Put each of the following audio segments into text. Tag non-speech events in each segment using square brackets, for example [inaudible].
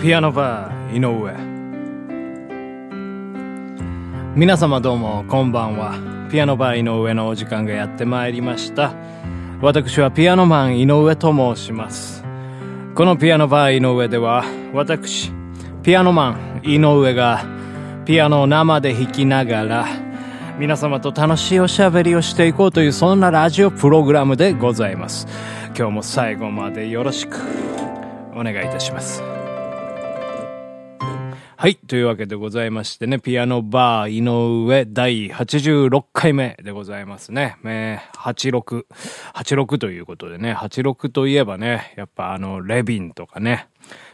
ピアノバー井上。皆様どうもこんばんは。ピアノバー井上のお時間がやってまいりました。私はピアノマン井上と申します。このピアノバー井上では私ピアノマン井上がピアノを生で弾きながら皆様と楽しいおしゃべりをしていこうというそんなラジオプログラムでございます。今日も最後までよろしくお願いいたします。はい。というわけでございましてね、ピアノバー井上第86回目でございますね。えー、86。86ということでね、86といえばね、やっぱあの、レビンとかね、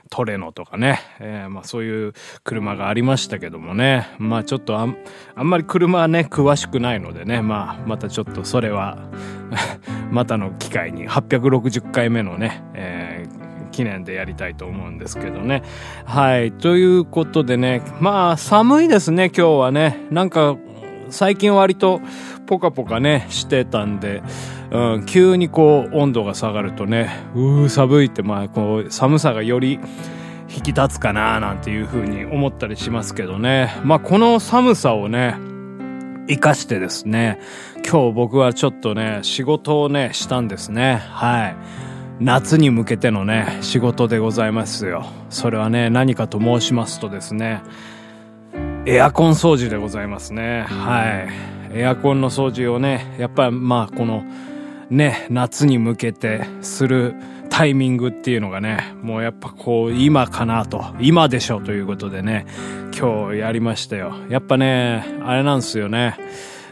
トレノとかね、えー、まあそういう車がありましたけどもね、まあちょっとあんまり車はね、詳しくないのでね、まあまたちょっとそれは [laughs] またの機会に860回目のね、えー記念でやりたいと思うんですけどね。はい。ということでね、まあ寒いですね、今日はね。なんか最近割とポカポカね、してたんで、うん、急にこう温度が下がるとね、うー寒いって、まあこう寒さがより引き立つかななんていう風に思ったりしますけどね。まあこの寒さをね、活かしてですね、今日僕はちょっとね、仕事をね、したんですね。はい。夏に向けてのね、仕事でございますよ。それはね、何かと申しますとですね、エアコン掃除でございますね。はい。エアコンの掃除をね、やっぱりまあこの、ね、夏に向けてするタイミングっていうのがね、もうやっぱこう今かなと、今でしょということでね、今日やりましたよ。やっぱね、あれなんですよね。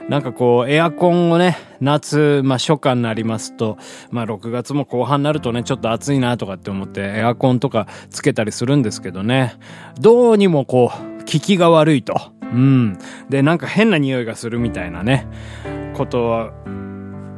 なんかこう、エアコンをね、夏、まあ初夏になりますと、まあ6月も後半になるとね、ちょっと暑いなとかって思って、エアコンとかつけたりするんですけどね、どうにもこう、効きが悪いと。うん。で、なんか変な匂いがするみたいなね、ことは、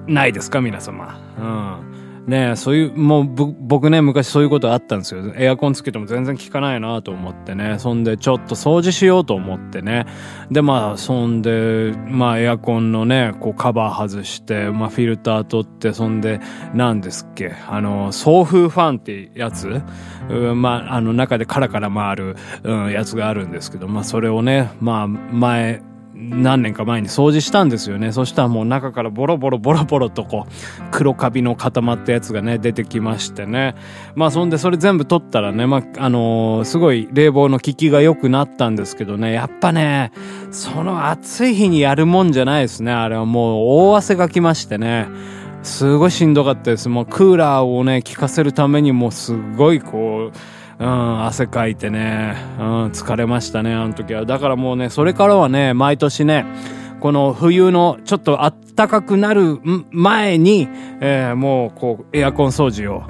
ないですか皆様。うん。ねそういう、もう僕ね、昔そういうことあったんですよ。エアコンつけても全然効かないなと思ってね。そんで、ちょっと掃除しようと思ってね。で、まあ、そんで、まあ、エアコンのね、こう、カバー外して、まあ、フィルター取って、そんで、何ですっけ、あの、送風ファンってやつ、うん、まあ、あの、中でカラカラ回る、うん、やつがあるんですけど、まあ、それをね、まあ、前、何年か前に掃除したんですよね。そしたらもう中からボロボロボロボロとこう、黒カビの固まったやつがね、出てきましてね。まあそんでそれ全部取ったらね、まあ、あのー、すごい冷房の効きが良くなったんですけどね、やっぱね、その暑い日にやるもんじゃないですね。あれはもう大汗がきましてね。すごいしんどかったです。もうクーラーをね、効かせるためにもすごいこう、うん、汗かいてね、うん、疲れましたね、あの時は。だからもうね、それからはね、毎年ね、この冬のちょっとあったかくなる前に、えー、もうこう、エアコン掃除を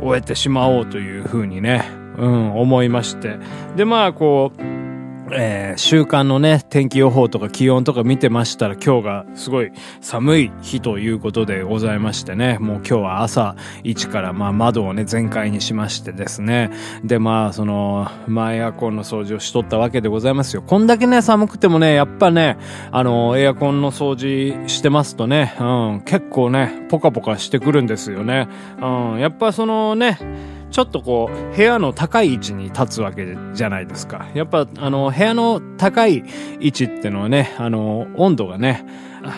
終えてしまおうというふうにね、うん、思いまして。で、まあ、こう、えー、週間のね、天気予報とか気温とか見てましたら今日がすごい寒い日ということでございましてね、もう今日は朝1からまあ窓をね全開にしましてですね、でまあその、まあエアコンの掃除をしとったわけでございますよ。こんだけね寒くてもね、やっぱね、あの、エアコンの掃除してますとね、うん、結構ね、ポカポカしてくるんですよね。うん、やっぱそのね、ちょっとこう、部屋の高い位置に立つわけじゃないですか。やっぱ、あの、部屋の高い位置ってのはね、あの、温度がね、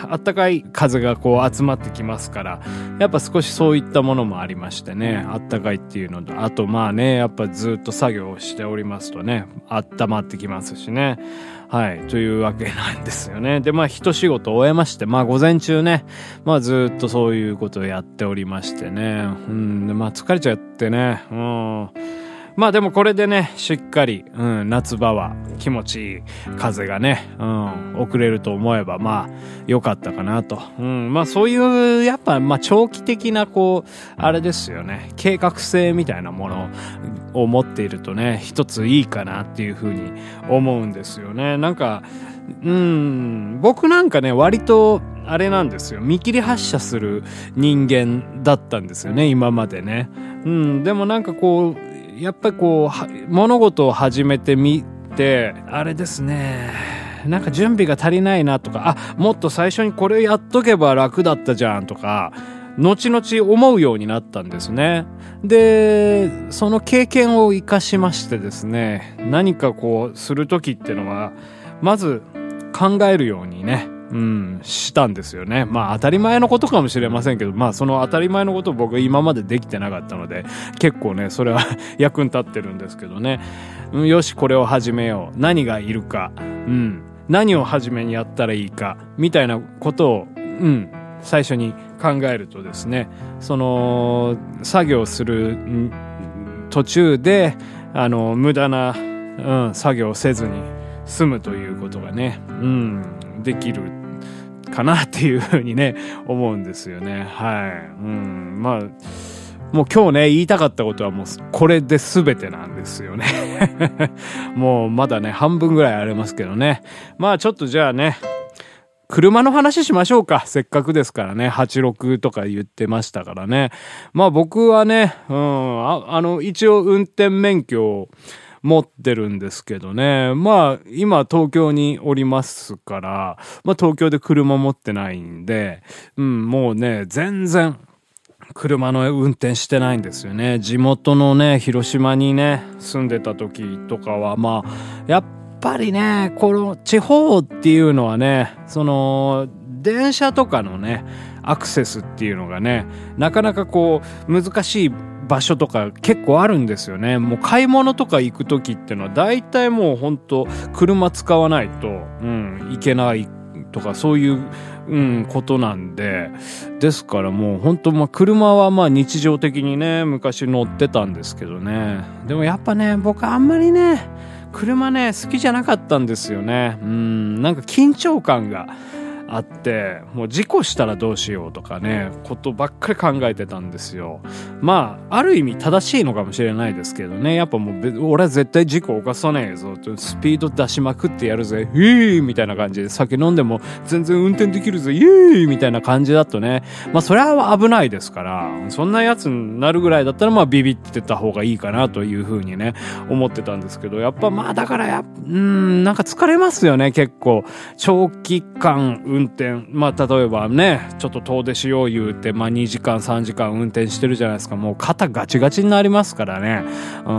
あったかい風がこう集まってきますから、やっぱ少しそういったものもありましてね、あったかいっていうのと、あとまあね、やっぱずっと作業をしておりますとね、温まってきますしね。はい、というわけなんですよね。で、まあ、一仕事終えまして、まあ、午前中ね、まあ、ずっとそういうことをやっておりましてね、うん、でまあ、疲れちゃってね、うん、まあでもこれでね、しっかり、うん、夏場は気持ちいい風がね、うん、遅れると思えば、まあ、良かったかなと。うん、まあそういう、やっぱ、まあ長期的な、こう、あれですよね、計画性みたいなものを持っているとね、一ついいかなっていうふうに思うんですよね。なんか、うん、僕なんかね、割と、あれなんですよ。見切り発車する人間だったんですよね、今までね。うん、でもなんかこう、やっぱりこう、物事を始めてみて、あれですね。なんか準備が足りないなとか、あ、もっと最初にこれやっとけば楽だったじゃんとか、後々思うようになったんですね。で、その経験を活かしましてですね、何かこうする時ってのは、まず考えるようにね、うん、したんですよね。まあ当たり前のことかもしれませんけど、まあその当たり前のことを僕今までできてなかったので、結構ね、それは [laughs] 役に立ってるんですけどね。うん、よし、これを始めよう。何がいるか。うん。何を初めにやったらいいか。みたいなことを、うん、最初に考えるとですね、その、作業する途中で、あの、無駄な、うん、作業せずに済むということがね、うん、できるかなっていうふうにね、思うんですよね。はい。うん。まあ、もう今日ね、言いたかったことはもうこれで全てなんですよね [laughs] もうまだね、半分ぐらいありますけどね。まあちょっとじゃあね、車の話しましょうか。せっかくですからね。86とか言ってましたからね。まあ僕はね、うん、ああの、一応運転免許を持ってるんですけどね。まあ、今東京におりますから、まあ東京で車持ってないんで、うん、もうね、全然、車の運転してないんですよね。地元のね、広島にね、住んでた時とかは、まあ、やっぱりね、この地方っていうのはね、その、電車とかのね、アクセスっていうのがね、なかなかこう、難しい場所とか結構あるんですよね。もう買い物とか行く時ってのは大体もうほんと車使わないと、うん、行けないとかそういう、うん、ことなんで、ですからもう本当まあ車はまあ日常的にね、昔乗ってたんですけどね。でもやっぱね、僕あんまりね、車ね、好きじゃなかったんですよね。うん、なんか緊張感が。あって、もう事故したらどうしようとかね、ことばっかり考えてたんですよ。まあ、ある意味正しいのかもしれないですけどね、やっぱもう、俺は絶対事故起こさねえぞ、スピード出しまくってやるぜ、イーーみたいな感じで酒飲んでも全然運転できるぜ、イエーみたいな感じだとね、まあそれは危ないですから、そんなやつになるぐらいだったらまあビビってた方がいいかなというふうにね、思ってたんですけど、やっぱまあだからや、うん、なんか疲れますよね、結構。長期間運運転、まあ、例えばね、ちょっと遠出しよう言うて、まあ、2時間、3時間運転してるじゃないですか。もう肩ガチガチになりますからね。うん、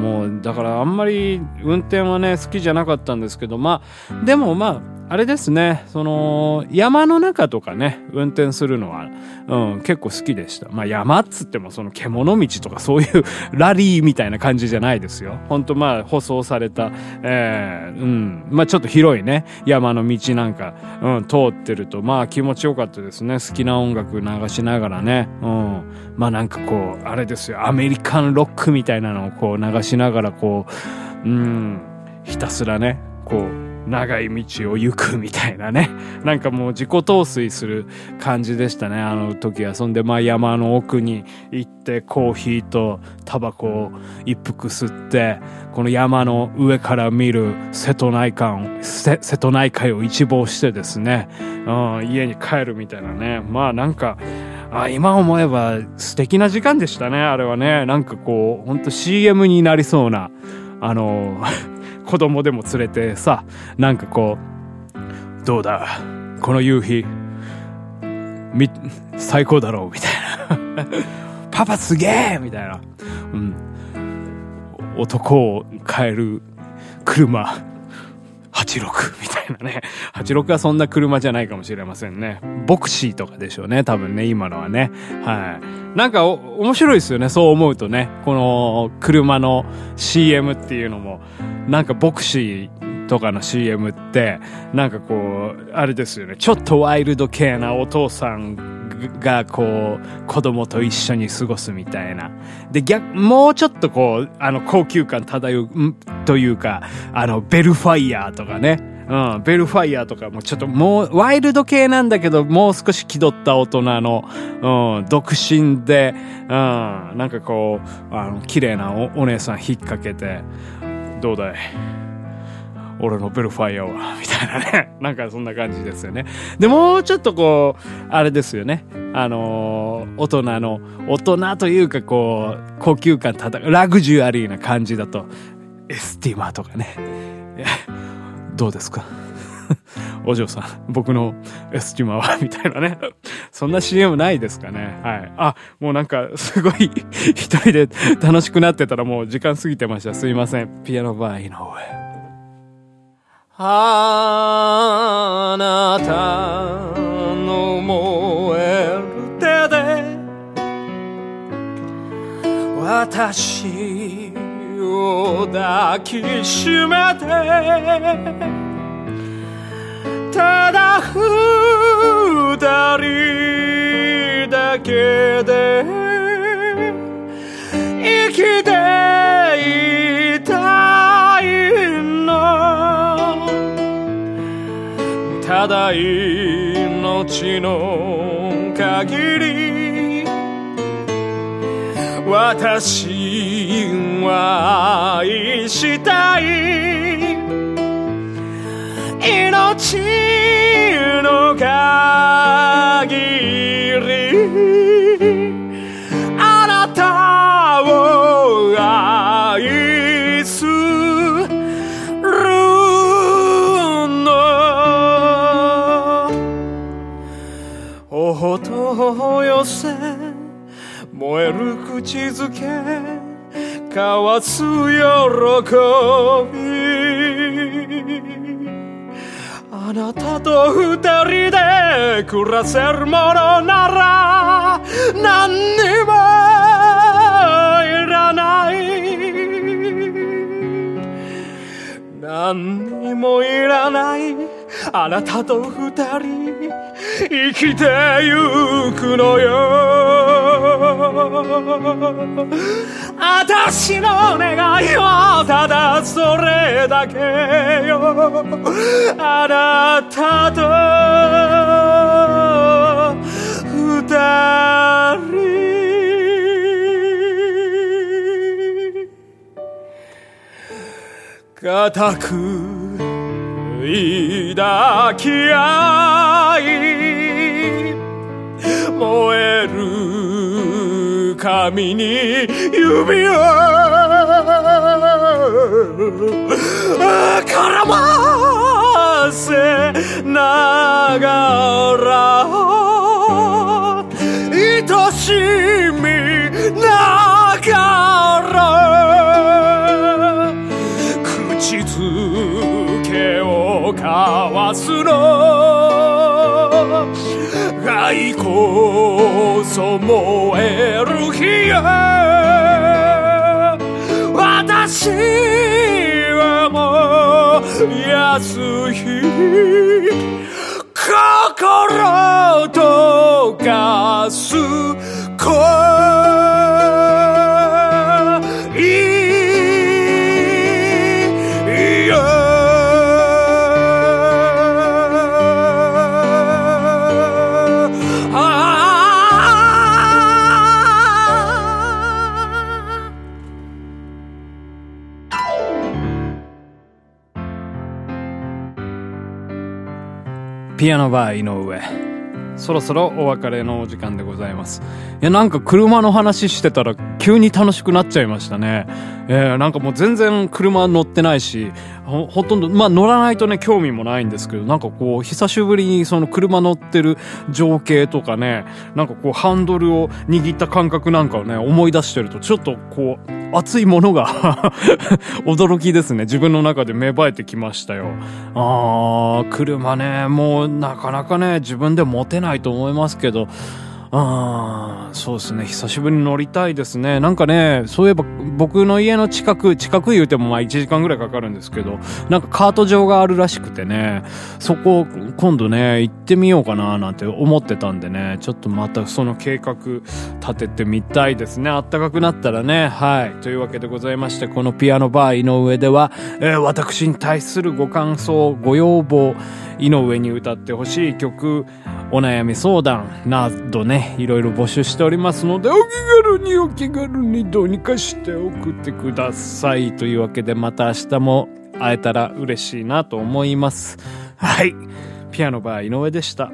もう、だからあんまり運転はね、好きじゃなかったんですけど、まあ、でもまあ、あれですね、その、山の中とかね、運転するのは、うん、結構好きでした。まあ山っつってもその獣道とかそういう [laughs] ラリーみたいな感じじゃないですよ。ほんとまあ舗装された、えー、うん、まあちょっと広いね、山の道なんか、うん、通ってると、まあ気持ちよかったですね。好きな音楽流しながらね、うん、まあなんかこう、あれですよ、アメリカンロックみたいなのをこう流しながらこう、うん、ひたすらね、こう、長い道を行くみたいなね。なんかもう自己陶酔する感じでしたね、あの時は。そんで、まあ山の奥に行ってコーヒーとタバコを一服吸って、この山の上から見る瀬戸内海、瀬戸内海を一望してですね、うん、家に帰るみたいなね。まあなんか、あ今思えば素敵な時間でしたね、あれはね。なんかこう、ほんと CM になりそうな、あの子供でも連れてさ、なんかこう、どうだ、この夕日、み、最高だろう、みたいな。[laughs] パパすげえみたいな。うん。男を変える車、86みたいなね。86はそんな車じゃないかもしれませんね。ボクシーとかでしょうね。多分ね、今のはね。はい。なんか面白いですよね。そう思うとね。この車の CM っていうのも。なんかボクシーとかの CM って、なんかこう、あれですよね。ちょっとワイルド系なお父さんがこう、子供と一緒に過ごすみたいな。で、逆、もうちょっとこう、あの、高級感漂う、というか、あの、ベルファイヤーとかね。うん、ベルファイヤーとかもちょっともう、ワイルド系なんだけど、もう少し気取った大人の、うん、独身で、うん、なんかこう、あの、綺麗なおお姉さん引っ掛けて、どうだい？俺のベルファイアは、[laughs] みたいなね。[laughs] なんかそんな感じですよね。で、もうちょっとこう、あれですよね。あのー、大人の、大人というかこう、高級感たた、ラグジュアリーな感じだと、エスティマーとかね。[laughs] どうですか？お嬢さん、僕のエスチマは、みたいなね。そんな CM ないですかね。はい。あ、もうなんか、すごい、一人で楽しくなってたらもう時間過ぎてました。すいません。ピアノバー井上。あなたの燃える手で私を抱きしめてただ命の限り私は愛したい命の限り。あなたを愛するおと寄せ燃える口づけ交わす喜び。あなたと二人で暮らせるものなら何にもなたと二人生きてゆくのよ。私の願いはただそれだけよ。あなたと二人。固く抱き合い燃える髪に指を絡ませながらわすの。愛こそ燃える火よ私はもう安いピアノバー井上。そろそろお別れのお時間でございます。いや、なんか車の話してたら急に楽しくなっちゃいましたね。えー、なんかもう全然車乗ってないし、ほ、ほとんど、まあ乗らないとね、興味もないんですけど、なんかこう、久しぶりにその車乗ってる情景とかね、なんかこう、ハンドルを握った感覚なんかをね、思い出してると、ちょっとこう、熱いものが [laughs] 驚きですね。自分の中で芽生えてきましたよ。あー、車ね、もうなかなかね、自分で持てないないと思いますけど、あー、そうですね。久しぶりに乗りたいですね。なんかね、そういえば僕の家の近く、近く言うてもまあ1時間ぐらいかかるんですけど、なんかカート場があるらしくてね、そこを今度ね、行ってみようかななんて思ってたんでね、ちょっとまたその計画立ててみたいですね。あったかくなったらね。はい。というわけでございまして、このピアノバー井上では、えー私に対するご感想、ご要望、井上に歌ってほしい曲、お悩み相談などね、いろいろ募集しておりますので、お気軽にお気軽にどうにかして送ってください。というわけでまた明日も会えたら嬉しいなと思います。はい。ピアノバー井上でした。